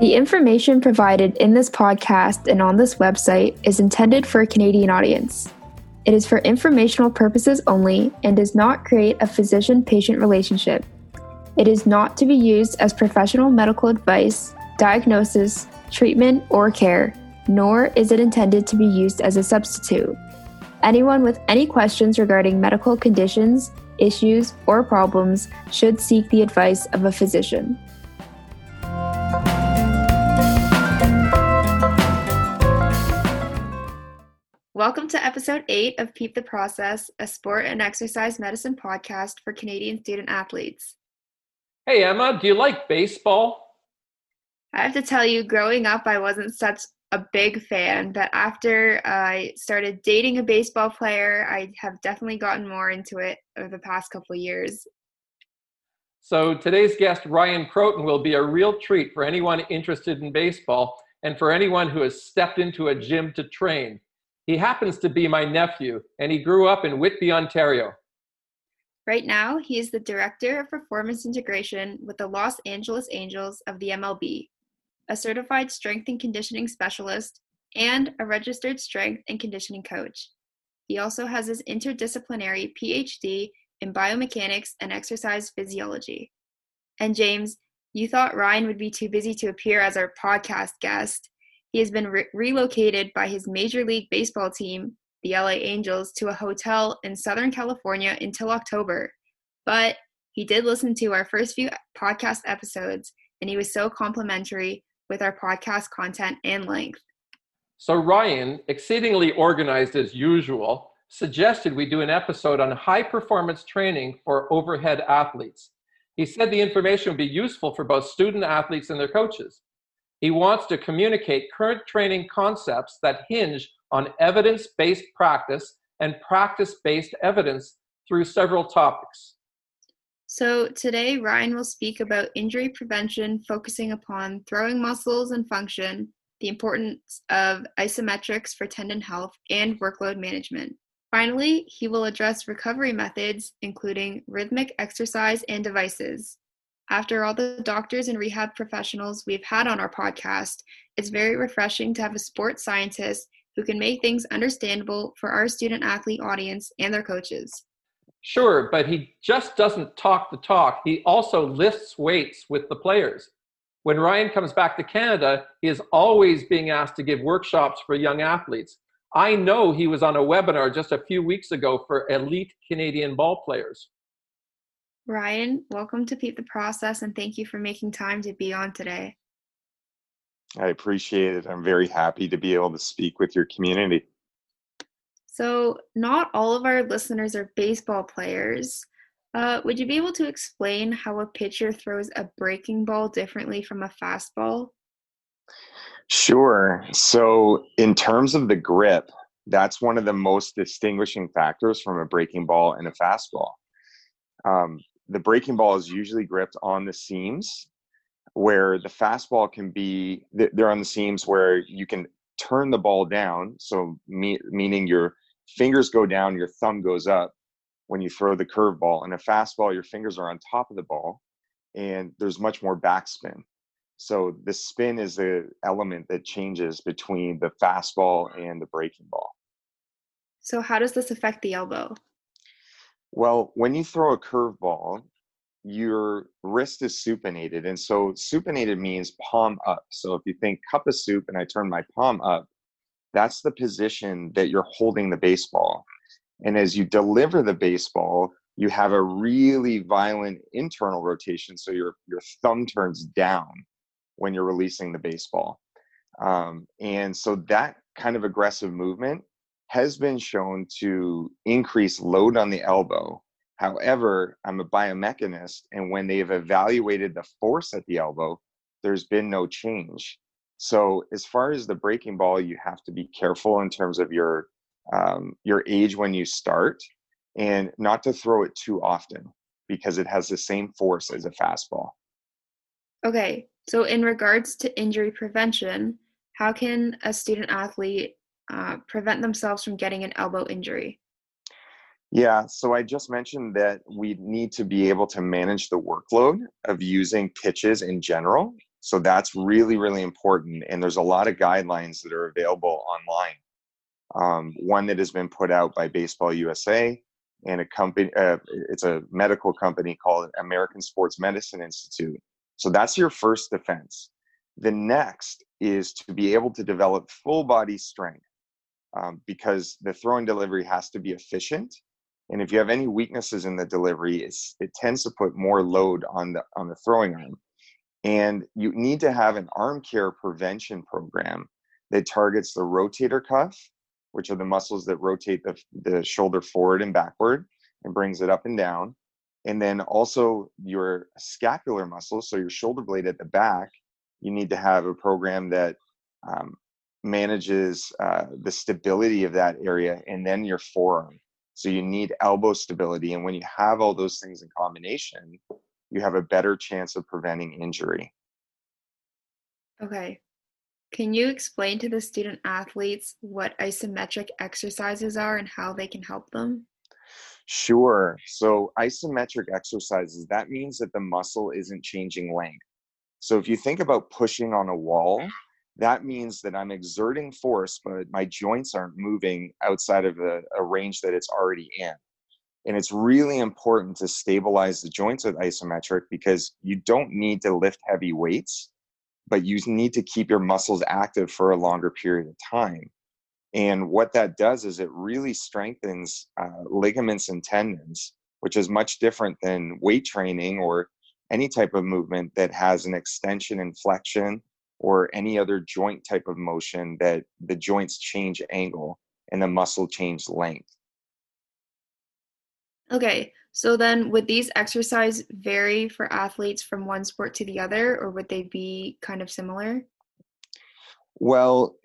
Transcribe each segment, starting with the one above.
The information provided in this podcast and on this website is intended for a Canadian audience. It is for informational purposes only and does not create a physician patient relationship. It is not to be used as professional medical advice, diagnosis, treatment, or care, nor is it intended to be used as a substitute. Anyone with any questions regarding medical conditions, issues, or problems should seek the advice of a physician. Welcome to episode 8 of Peep the Process, a sport and exercise medicine podcast for Canadian student athletes. Hey, Emma, do you like baseball? I have to tell you, growing up, I wasn't such a big fan, but after I started dating a baseball player, I have definitely gotten more into it over the past couple of years. So, today's guest, Ryan Crotin, will be a real treat for anyone interested in baseball and for anyone who has stepped into a gym to train. He happens to be my nephew, and he grew up in Whitby, Ontario. Right now, he is the Director of Performance Integration with the Los Angeles Angels of the MLB, a certified strength and conditioning specialist, and a registered strength and conditioning coach. He also has his interdisciplinary PhD in biomechanics and exercise physiology. And James, you thought Ryan would be too busy to appear as our podcast guest. He has been re- relocated by his Major League Baseball team, the LA Angels, to a hotel in Southern California until October. But he did listen to our first few podcast episodes, and he was so complimentary with our podcast content and length. So, Ryan, exceedingly organized as usual, suggested we do an episode on high performance training for overhead athletes. He said the information would be useful for both student athletes and their coaches. He wants to communicate current training concepts that hinge on evidence based practice and practice based evidence through several topics. So, today Ryan will speak about injury prevention, focusing upon throwing muscles and function, the importance of isometrics for tendon health, and workload management. Finally, he will address recovery methods, including rhythmic exercise and devices. After all the doctors and rehab professionals we've had on our podcast, it's very refreshing to have a sports scientist who can make things understandable for our student athlete audience and their coaches. Sure, but he just doesn't talk the talk. He also lifts weights with the players. When Ryan comes back to Canada, he is always being asked to give workshops for young athletes. I know he was on a webinar just a few weeks ago for elite Canadian ball players. Ryan, welcome to Peep the Process and thank you for making time to be on today. I appreciate it. I'm very happy to be able to speak with your community. So, not all of our listeners are baseball players. Uh, would you be able to explain how a pitcher throws a breaking ball differently from a fastball? Sure. So, in terms of the grip, that's one of the most distinguishing factors from a breaking ball and a fastball. Um, the breaking ball is usually gripped on the seams where the fastball can be they're on the seams where you can turn the ball down so me, meaning your fingers go down your thumb goes up when you throw the curveball and a fastball your fingers are on top of the ball and there's much more backspin so the spin is the element that changes between the fastball and the breaking ball so how does this affect the elbow well, when you throw a curveball, your wrist is supinated. And so supinated means palm up. So if you think cup of soup and I turn my palm up, that's the position that you're holding the baseball. And as you deliver the baseball, you have a really violent internal rotation. So your, your thumb turns down when you're releasing the baseball. Um, and so that kind of aggressive movement has been shown to increase load on the elbow. However, I'm a biomechanist, and when they've evaluated the force at the elbow, there's been no change. So, as far as the breaking ball, you have to be careful in terms of your um, your age when you start, and not to throw it too often because it has the same force as a fastball. Okay, so in regards to injury prevention, how can a student athlete uh, prevent themselves from getting an elbow injury? Yeah, so I just mentioned that we need to be able to manage the workload of using pitches in general. So that's really, really important. And there's a lot of guidelines that are available online. Um, one that has been put out by Baseball USA and a company, uh, it's a medical company called American Sports Medicine Institute. So that's your first defense. The next is to be able to develop full body strength um, because the throwing delivery has to be efficient and if you have any weaknesses in the delivery it tends to put more load on the on the throwing arm and you need to have an arm care prevention program that targets the rotator cuff which are the muscles that rotate the, the shoulder forward and backward and brings it up and down and then also your scapular muscles so your shoulder blade at the back you need to have a program that um, manages uh, the stability of that area and then your forearm so you need elbow stability. And when you have all those things in combination, you have a better chance of preventing injury. Okay. Can you explain to the student athletes what isometric exercises are and how they can help them? Sure. So, isometric exercises, that means that the muscle isn't changing length. So, if you think about pushing on a wall, that means that I'm exerting force, but my joints aren't moving outside of a, a, range that it's already in. And it's really important to stabilize the joints with isometric because you don't need to lift heavy weights, but you need to keep your muscles active for a longer period of time. And what that does is it really strengthens uh, ligaments and tendons, which is much different than weight training or any type of movement that has an extension and flexion or any other joint type of motion that the joints change angle and the muscle change length. Okay, so then would these exercise vary for athletes from one sport to the other, or would they be kind of similar? Well,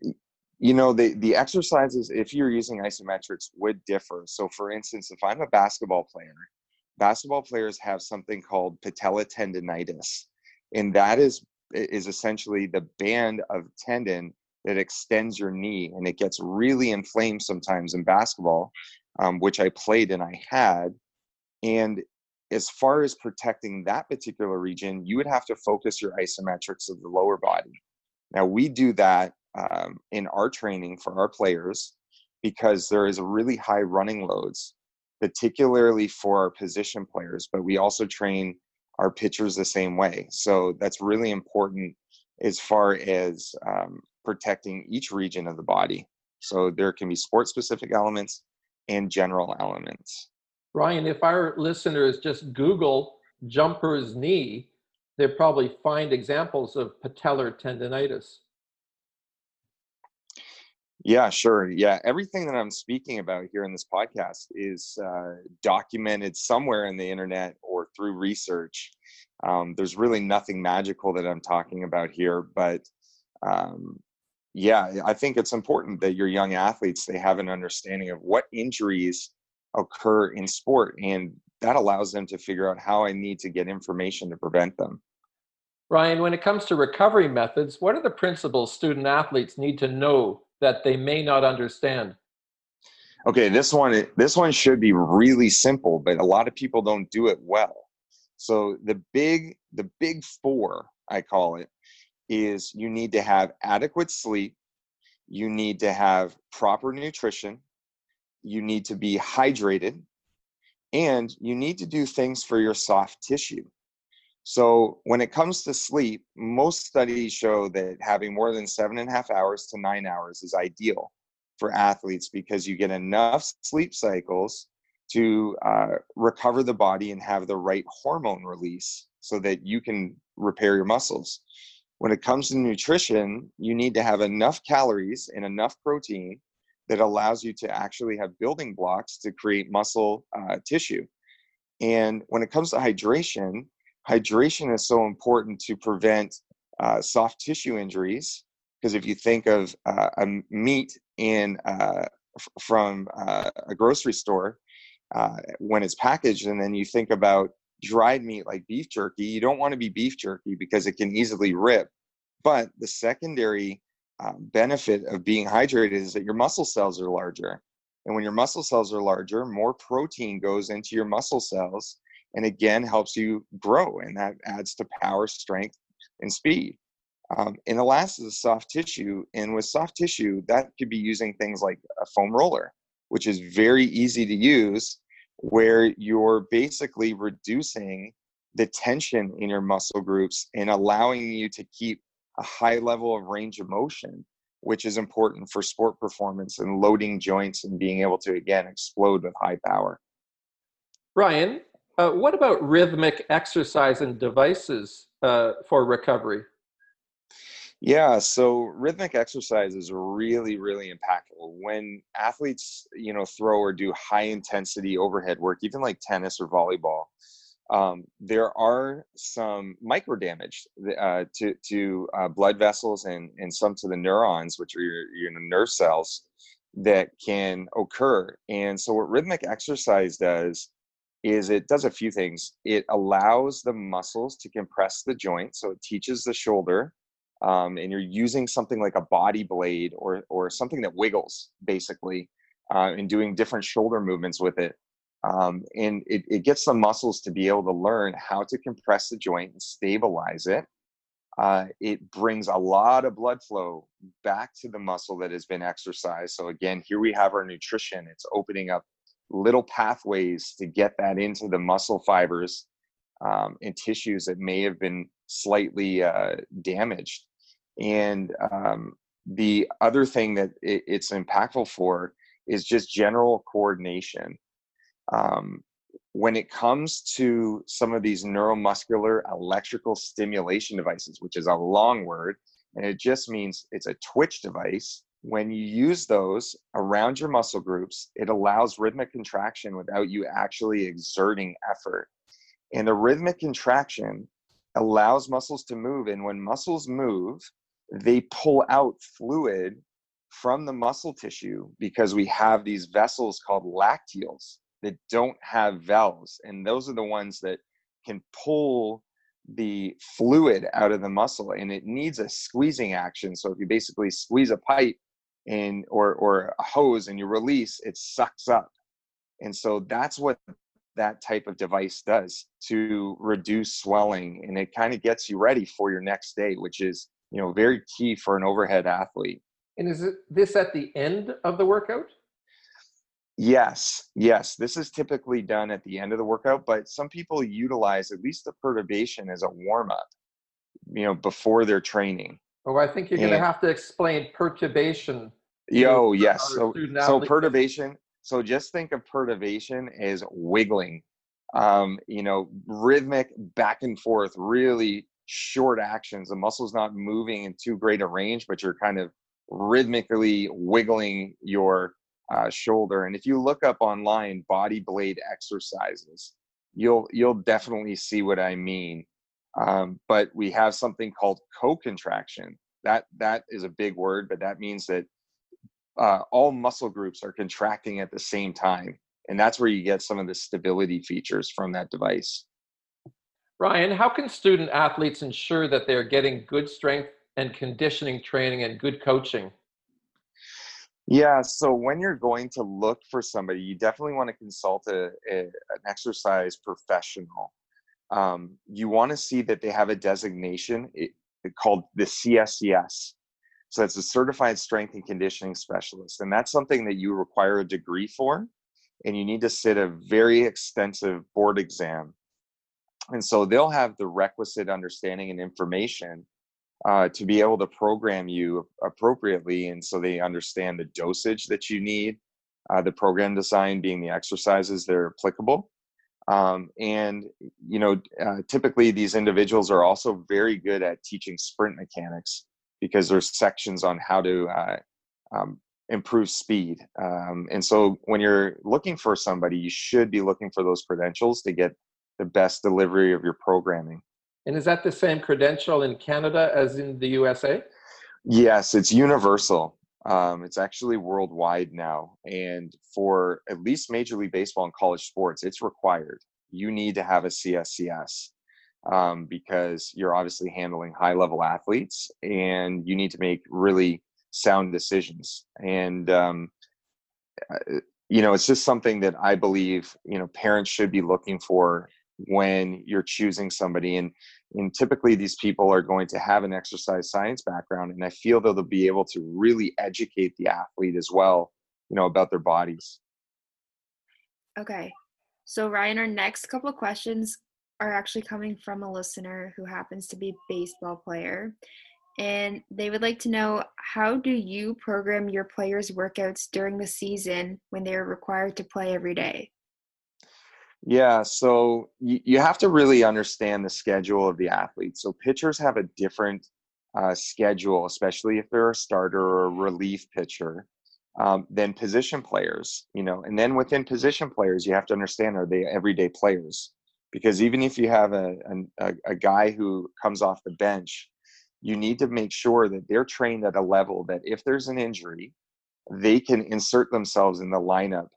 you know, the, the exercises, if you're using isometrics, would differ. So, for instance, if I'm a basketball player, basketball players have something called patella tendonitis, and that is is essentially the band of tendon that extends your knee and it gets really inflamed sometimes in basketball um, which i played and i had and as far as protecting that particular region you would have to focus your isometrics of the lower body now we do that um, in our training for our players because there is really high running loads particularly for our position players but we also train our pitchers the same way. So that's really important as far as um, protecting each region of the body. So there can be sport specific elements and general elements. Ryan, if our listeners just Google jumper's knee, they'll probably find examples of patellar tendonitis. Yeah, sure. Yeah, everything that I'm speaking about here in this podcast is uh, documented somewhere in the internet or through research. Um, there's really nothing magical that I'm talking about here, but um, yeah, I think it's important that your young athletes they have an understanding of what injuries occur in sport, and that allows them to figure out how I need to get information to prevent them. Ryan, when it comes to recovery methods, what are the principles student athletes need to know that they may not understand? Okay, this one this one should be really simple, but a lot of people don't do it well. So the big the big 4, I call it, is you need to have adequate sleep, you need to have proper nutrition, you need to be hydrated, and you need to do things for your soft tissue. So, when it comes to sleep, most studies show that having more than seven and a half hours to nine hours is ideal for athletes because you get enough sleep cycles to uh, recover the body and have the right hormone release so that you can repair your muscles. When it comes to nutrition, you need to have enough calories and enough protein that allows you to actually have building blocks to create muscle uh, tissue. And when it comes to hydration, hydration is so important to prevent uh, soft tissue injuries because if you think of uh, a meat in uh, f- from uh, a grocery store uh, when it's packaged and then you think about dried meat like beef jerky you don't want to be beef jerky because it can easily rip but the secondary uh, benefit of being hydrated is that your muscle cells are larger And when your muscle cells are larger, more protein goes into your muscle cells and again helps you grow. And that adds to power, strength, and speed. Um, and the last is soft tissue. And with soft tissue, that could be using things like a foam roller, which is very easy to use, where you're basically reducing the tension in your muscle groups and allowing you to keep a high level of range of motion, which is important for sport performance and loading joints and being able to, again, explode with high power. Ryan, uh, what about rhythmic exercise and devices uh, for recovery? Yeah, so rhythmic exercise is really, really impactful. When athletes, you know, throw or do high intensity overhead work, even like tennis or volleyball, um, there are some micro damage uh, to to uh, blood vessels and and some to the neurons, which are your, your nerve cells, that can occur. And so, what rhythmic exercise does is it does a few things. It allows the muscles to compress the joint, so it teaches the shoulder um, and you're using something like a body blade or or something that wiggles basically uh, and doing different shoulder movements with it um, and it, it gets the muscles to be able to learn how to compress the joint and stabilize it uh, it brings a lot of blood flow back to the muscle that has been exercised. So again here we have our nutrition. It's opening up little pathways to get that into the muscle fibers um, and tissues that may have been slightly uh, damaged and um, the other thing that it, it's impactful for is just general coordination. Um, when it comes to some of these neuromuscular electrical stimulation devices, which is a long word, and it just means it's a twitch device. When you use those around your muscle groups, it allows rhythmic contraction without you actually exerting effort. And the rhythmic contraction allows muscles to move. And when muscles move, they pull out fluid from the muscle tissue because we have these vessels called lacteals that don't have valves and those are the ones that can pull the fluid out of the muscle and it needs a squeezing action. So if you basically squeeze a pipe and or or a hose and you release it sucks up. And so that's what that type of device does to reduce swelling and it kind of gets you ready for your next day which is you know very key for an overhead athlete. And is it this at the end of the workout? Yes yes this is typically done at the end of the workout but some people utilize at least the perturbation as a warm-up you know before their training. Oh i think you're going to have to explain perturbation yo yes so, so perturbation so just think of perturbation as wiggling um, you know rhythmic back and forth really short actions. The muscle's not moving in too great a range, but you're kind of rhythmically wiggling your uh, shoulder. And if you look up online body blade exercises, you'll you'll definitely see what I mean. Um, but we have something called co-contraction. That that is a big word, but that means that uh, all muscle groups are contracting at the same time, and that's where you get some of the stability features from that device. Ryan, how can student athletes ensure that they're getting good strength and conditioning training and good coaching? Yeah, so when you're going to look for somebody, you definitely want to consult a, a an exercise professional. Um, you want to see that they have a designation called the CSCS. So that's a certified strength and conditioning specialist. And that's something that you require a degree for. And you need to sit a very extensive board exam and so they'll have the requisite understanding and information uh, to be able to program you appropriately and so they understand the dosage that you need uh, the program design being the exercises that are applicable. Um, and you know uh, typically these individuals are also very good at teaching sprint mechanics because there's sections on how to uh, um, improve speed. Um, and so when you're looking for somebody you should be looking for those credentials to get the best delivery of your programming. And is that the same credential in Canada as in the USA? Yes, it's universal. Um, it's actually worldwide now. And for at least Major League Baseball and college sports, it's required. You need to have a CSCS um, because you're obviously handling high level athletes and you need to make really sound decisions. And um, uh, you know, it's just something that I believe, you know, parents should be looking for when you're choosing somebody. And, and typically these people are going to have an exercise science background. And I feel that they'll be able to really educate the athlete as well, you know, about their bodies. Okay. So, Ryan, our next couple of questions are actually coming from a listener who happens to be a baseball player. And they would like to know how do you program your players' workouts during the season when they're required to play every day? Yeah, so you, you have to really understand the schedule of the athlete. So pitchers have a different uh, schedule, especially if they're a starter or a relief pitcher, um, than position players. You know, and then within position players, you have to understand are they everyday players? Because even if you have a, a, a guy who comes off the bench, you need to make sure that they're trained at a level that if there's an injury, they can insert themselves in the lineup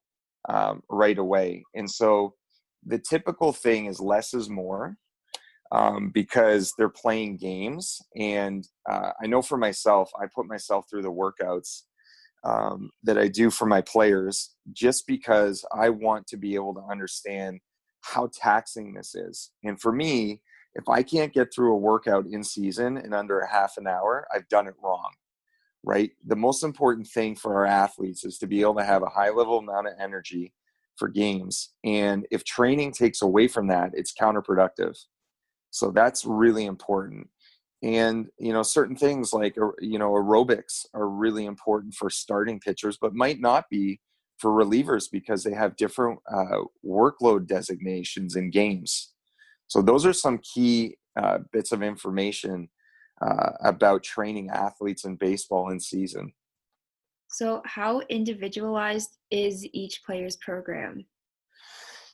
um, right away. And so the typical thing is less is more um, because they're playing games. And uh, I know for myself, I put myself through the workouts um, that I do for my players just because I want to be able to understand how taxing this is. And for me, if I can't get through a workout in season in under a half an hour, I've done it wrong. Right? The most important thing for our athletes is to be able to have a high level amount of energy for games. And if training takes away from that, it's counterproductive. So that's really important. And you know, certain things like uh, you know aerobics are really important for starting pitchers, but might not be for relievers because they have different uh, workload designations in games. So those are some key uh, bits of information uh, about training athletes in baseball in season. So, how individualized is each player's program?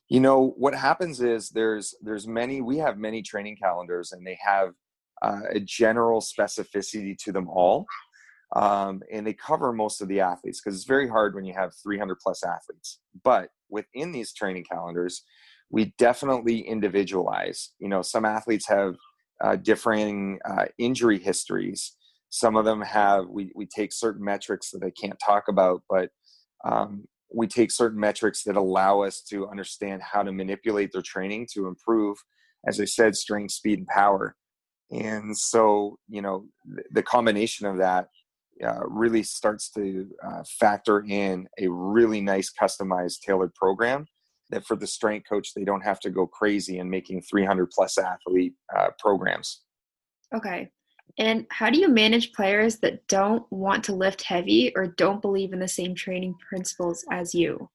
You know what happens is there's there's many we have many training calendars and they have uh, a general specificity to them all, um, and they cover most of the athletes because it's very hard when you have 300 plus athletes. But within these training calendars, we definitely individualize. You know, some athletes have uh, differing uh, injury histories some of them have we, we take certain metrics that i can't talk about but um, we take certain metrics that allow us to understand how to manipulate their training to improve as i said strength speed and power. And so you know the combination of that uh, really starts to uh, factor in a really nice customized tailored program that for the strength coach they don't have to go crazy in making 300 plus athlete uh, programs. Okay and how do you manage players that don't want to lift heavy or don't believe in the same training principles as you?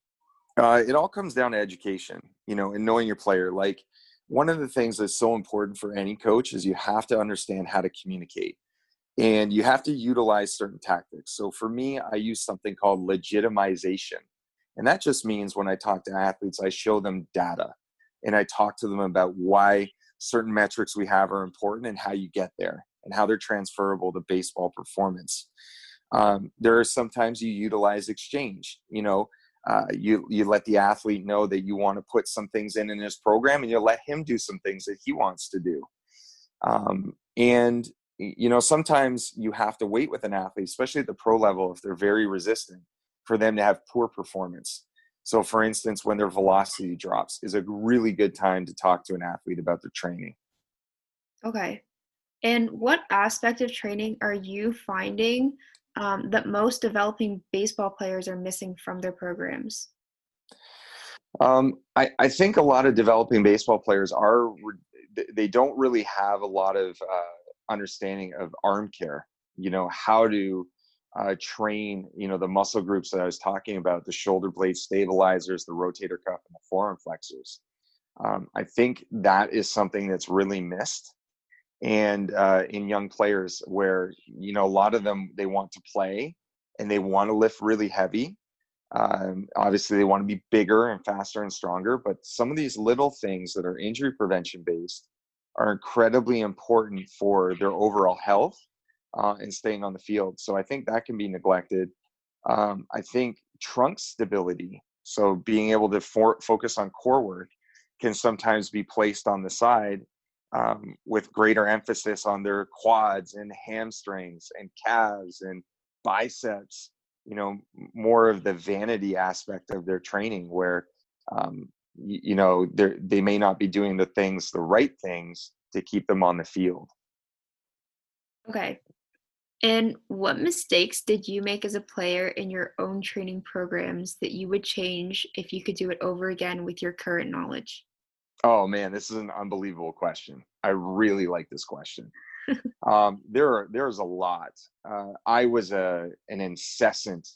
Uh, it all comes down to education, you know, and knowing your player. Like one of the things that's so important for any coach is you have to understand how to communicate and you have to utilize certain tactics. So for me, I use something called legitimization. And that just means when I talk to athletes, I show them data and I talk to them about why certain metrics we have are important and how you get there and how they're transferable to baseball performance. Um, there are sometimes you utilize exchange. You know, uh, you you let the athlete know that you want to put some things in in his program, and you let him do some things that he wants to do. Um, and you know, sometimes you have to wait with an athlete, especially at the pro level, if they're very resistant, for them to have poor performance. So, for instance, when their velocity drops, is a really good time to talk to an athlete about their training. Okay. And what aspect of training are you finding um, that most developing baseball players are missing from their programs? Um, I, I, think a lot of developing baseball players are, they don't really have a lot of uh, understanding of arm care, you know, how to uh, train, you know, the muscle groups that I was talking about, the shoulder blade stabilizers, the rotator cuff, and the forearm flexors. Um, I think that is something that's really missed and uh, in young players where you know a lot of them they want to play and they want to lift really heavy. Um, obviously they want to be bigger and faster and stronger but some of these little things that are injury prevention based are incredibly important for their overall health uh, and staying on the field. So i think that can be neglected. Um, i think trunk stability so being able to for- focus on core work can sometimes be placed on the side um, with greater emphasis on their quads and hamstrings and calves and biceps you know more of the vanity aspect of their training where um, you, you know they they may not be doing the things the right things to keep them on the field Okay. And what mistakes did you make as a player in your own training programs that you would change if you could do it over again with your current knowledge? Oh man this is an unbelievable question i really like this question um, there are there's a lot uh, i was a an incessant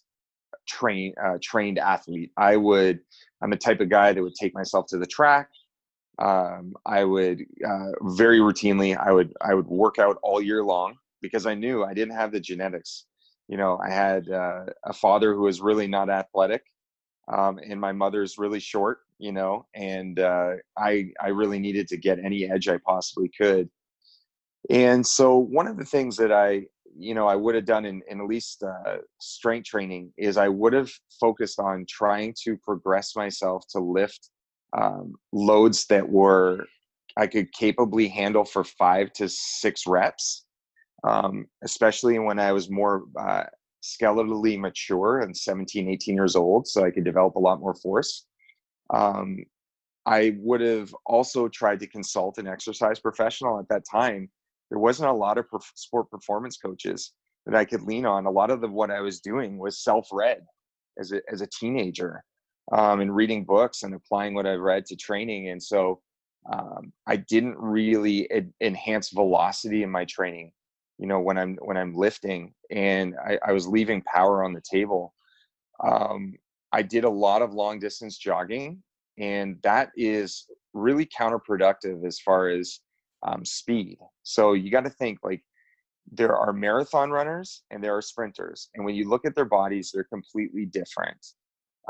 train uh, trained athlete i would i'm the type of guy that would take myself to the track um, i would uh, very routinely i would i would work out all year long because I knew I didn't have the genetics. You know, I had uh, a father who was really not athletic, um, and my mother's really short. You know, and uh, I I really needed to get any edge I possibly could. And so one of the things that I you know I would have done in, in at least uh, strength training is I would have focused on trying to progress myself to lift um, loads that were I could capably handle for five to six reps um, especially when I was more uh, skeletally mature and 17, 18 years old, so I could develop a lot more force. Um, I would have also tried to consult an exercise professional at that time. There wasn't a lot of sport performance coaches that I could lean on. A lot of the, what I was doing was self-read as a, as a teenager um, and reading books and applying what I read to training. And so um, I didn't really enhance velocity in my training you know when i'm when i'm lifting and i, I was leaving power on the table um, i did a lot of long distance jogging and that is really counterproductive as far as um, speed so you got to think like there are marathon runners and there are sprinters and when you look at their bodies they're completely different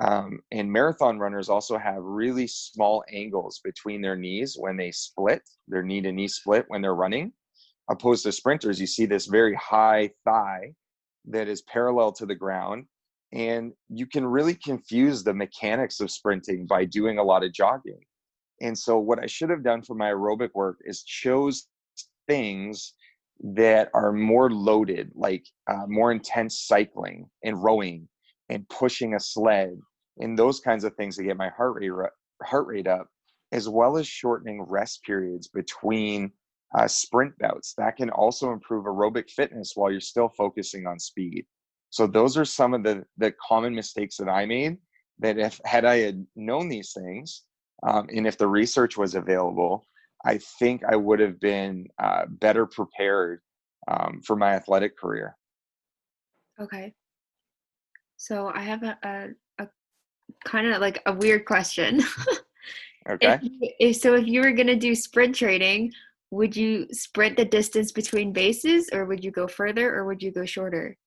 um, and marathon runners also have really small angles between their knees when they split their knee to knee split when they're running opposed to sprinters, you see this very high thigh that is parallel to the ground. And you can really confuse the mechanics of sprinting by doing a lot of jogging. And so, what I should have done for my aerobic work is chose things that are more loaded, like uh, more intense cycling and rowing and pushing a sled and those kinds of things to get my heart rate heart rate up, as well as shortening rest periods between uh, sprint bouts. That can also improve aerobic fitness while you're still focusing on speed. So those are some of the the common mistakes that I made. That if had I had known these things, um, and if the research was available, I think I would have been uh, better prepared um, for my athletic career. Okay. So I have a, a, a kind of like a weird question. okay. If, if, so if you were going to do sprint training, would you sprint the distance between bases or would you go further or would you go shorter?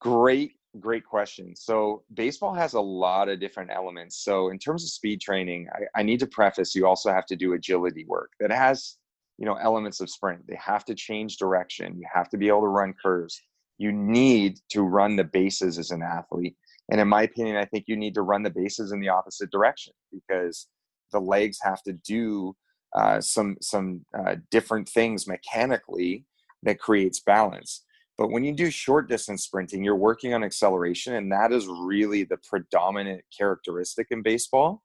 Great, great question. So, baseball has a lot of different elements. So, in terms of speed training, I, I need to preface you also have to do agility work that has you know elements of sprint they have to change direction you have to be able to run curves you need to run the bases as an athlete and in my opinion i think you need to run the bases in the opposite direction because the legs have to do uh, some some uh, different things mechanically that creates balance. But when you do short distance sprinting, you're working on acceleration, and that is really the predominant characteristic in baseball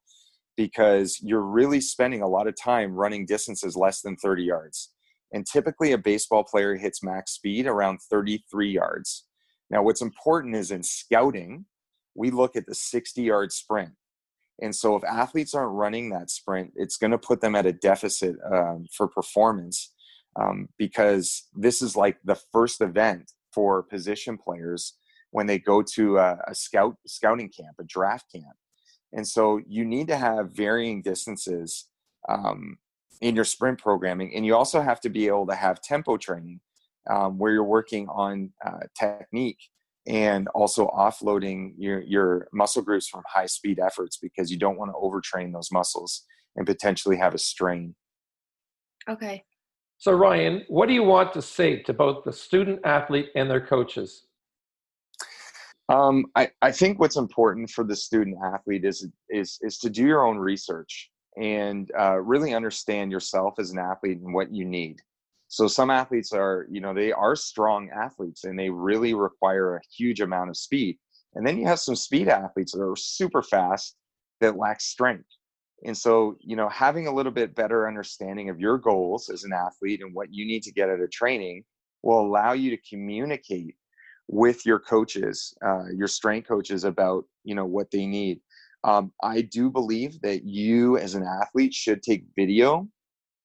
because you're really spending a lot of time running distances less than 30 yards. And typically, a baseball player hits max speed around 33 yards. Now, what's important is in scouting, we look at the 60 yard sprint. And so, if athletes aren't running that sprint, it's going to put them at a deficit um, for performance um, because this is like the first event for position players when they go to a, a scout scouting camp, a draft camp. And so, you need to have varying distances um, in your sprint programming, and you also have to be able to have tempo training um, where you're working on uh, technique and also offloading your, your muscle groups from high speed efforts because you don't want to overtrain those muscles and potentially have a strain. Okay. So, Ryan, what do you want to say to both the student athlete and their coaches? Um, I, I think what's important for the student athlete is, is, is to do your own research and uh, really understand yourself as an athlete and what you need. So some athletes are, you know, they are strong athletes and they really require a huge amount of speed. And then you have some speed athletes that are super fast that lack strength. And so, you know, having a little bit better understanding of your goals as an athlete and what you need to get out of training will allow you to communicate with your coaches, uh, your strength coaches about, you know, what they need. Um, I do believe that you as an athlete should take video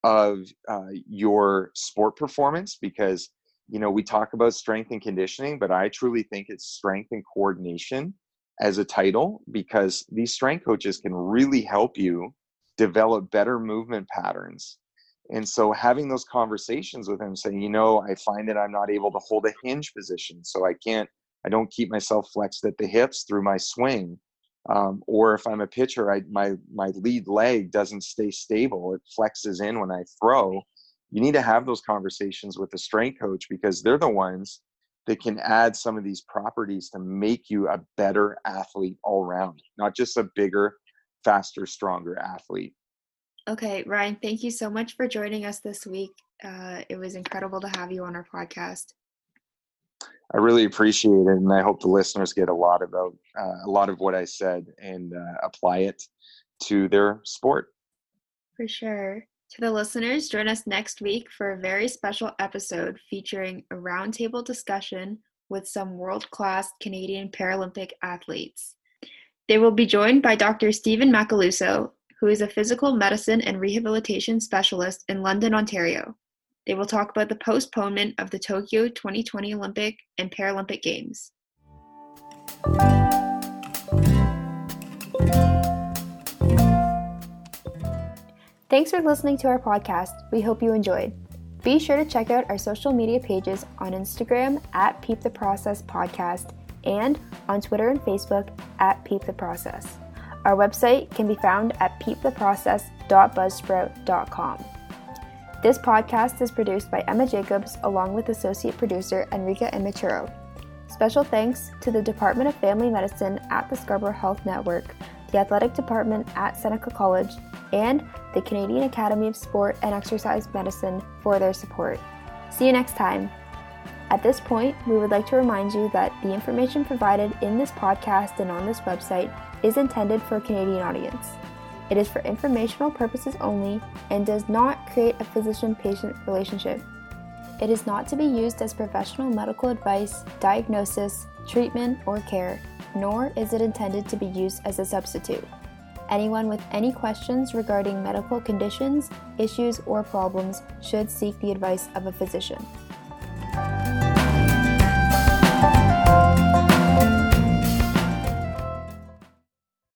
of uh, your sport performance because you know we talk about strength and conditioning but i truly think it's strength and coordination as a title because these strength coaches can really help you develop better movement patterns. And so having those conversations with them saying you know i find that i'm not able to hold a hinge position so i can't i don't keep myself flexed at the hips through my swing um, or if i'm a pitcher I, my my lead leg doesn't stay stable it flexes in when i throw. You need to have those conversations with the strength coach because they're the ones that can add some of these properties to make you a better athlete all around, not just a bigger, faster, stronger athlete. Okay, Ryan, thank you so much for joining us this week. Uh, it was incredible to have you on our podcast. I really appreciate it, and I hope the listeners get a lot about uh, a lot of what I said and uh, apply it to their sport. For sure. To the listeners, join us next week for a very special episode featuring a roundtable discussion with some world class Canadian Paralympic athletes. They will be joined by Dr. Stephen Macaluso, who is a physical medicine and rehabilitation specialist in London, Ontario. They will talk about the postponement of the Tokyo 2020 Olympic and Paralympic Games. Thanks for listening to our podcast. We hope you enjoyed. Be sure to check out our social media pages on Instagram at Peep the Process Podcast and on Twitter and Facebook at Peep the Process. Our website can be found at peeptheprocess.buzzsprout.com. This podcast is produced by Emma Jacobs along with associate producer Enrica Imaturo. Special thanks to the Department of Family Medicine at the Scarborough Health Network, the Athletic Department at Seneca College, and the Canadian Academy of Sport and Exercise Medicine for their support. See you next time. At this point, we would like to remind you that the information provided in this podcast and on this website is intended for a Canadian audience. It is for informational purposes only and does not create a physician patient relationship. It is not to be used as professional medical advice, diagnosis, treatment, or care, nor is it intended to be used as a substitute. Anyone with any questions regarding medical conditions, issues, or problems should seek the advice of a physician.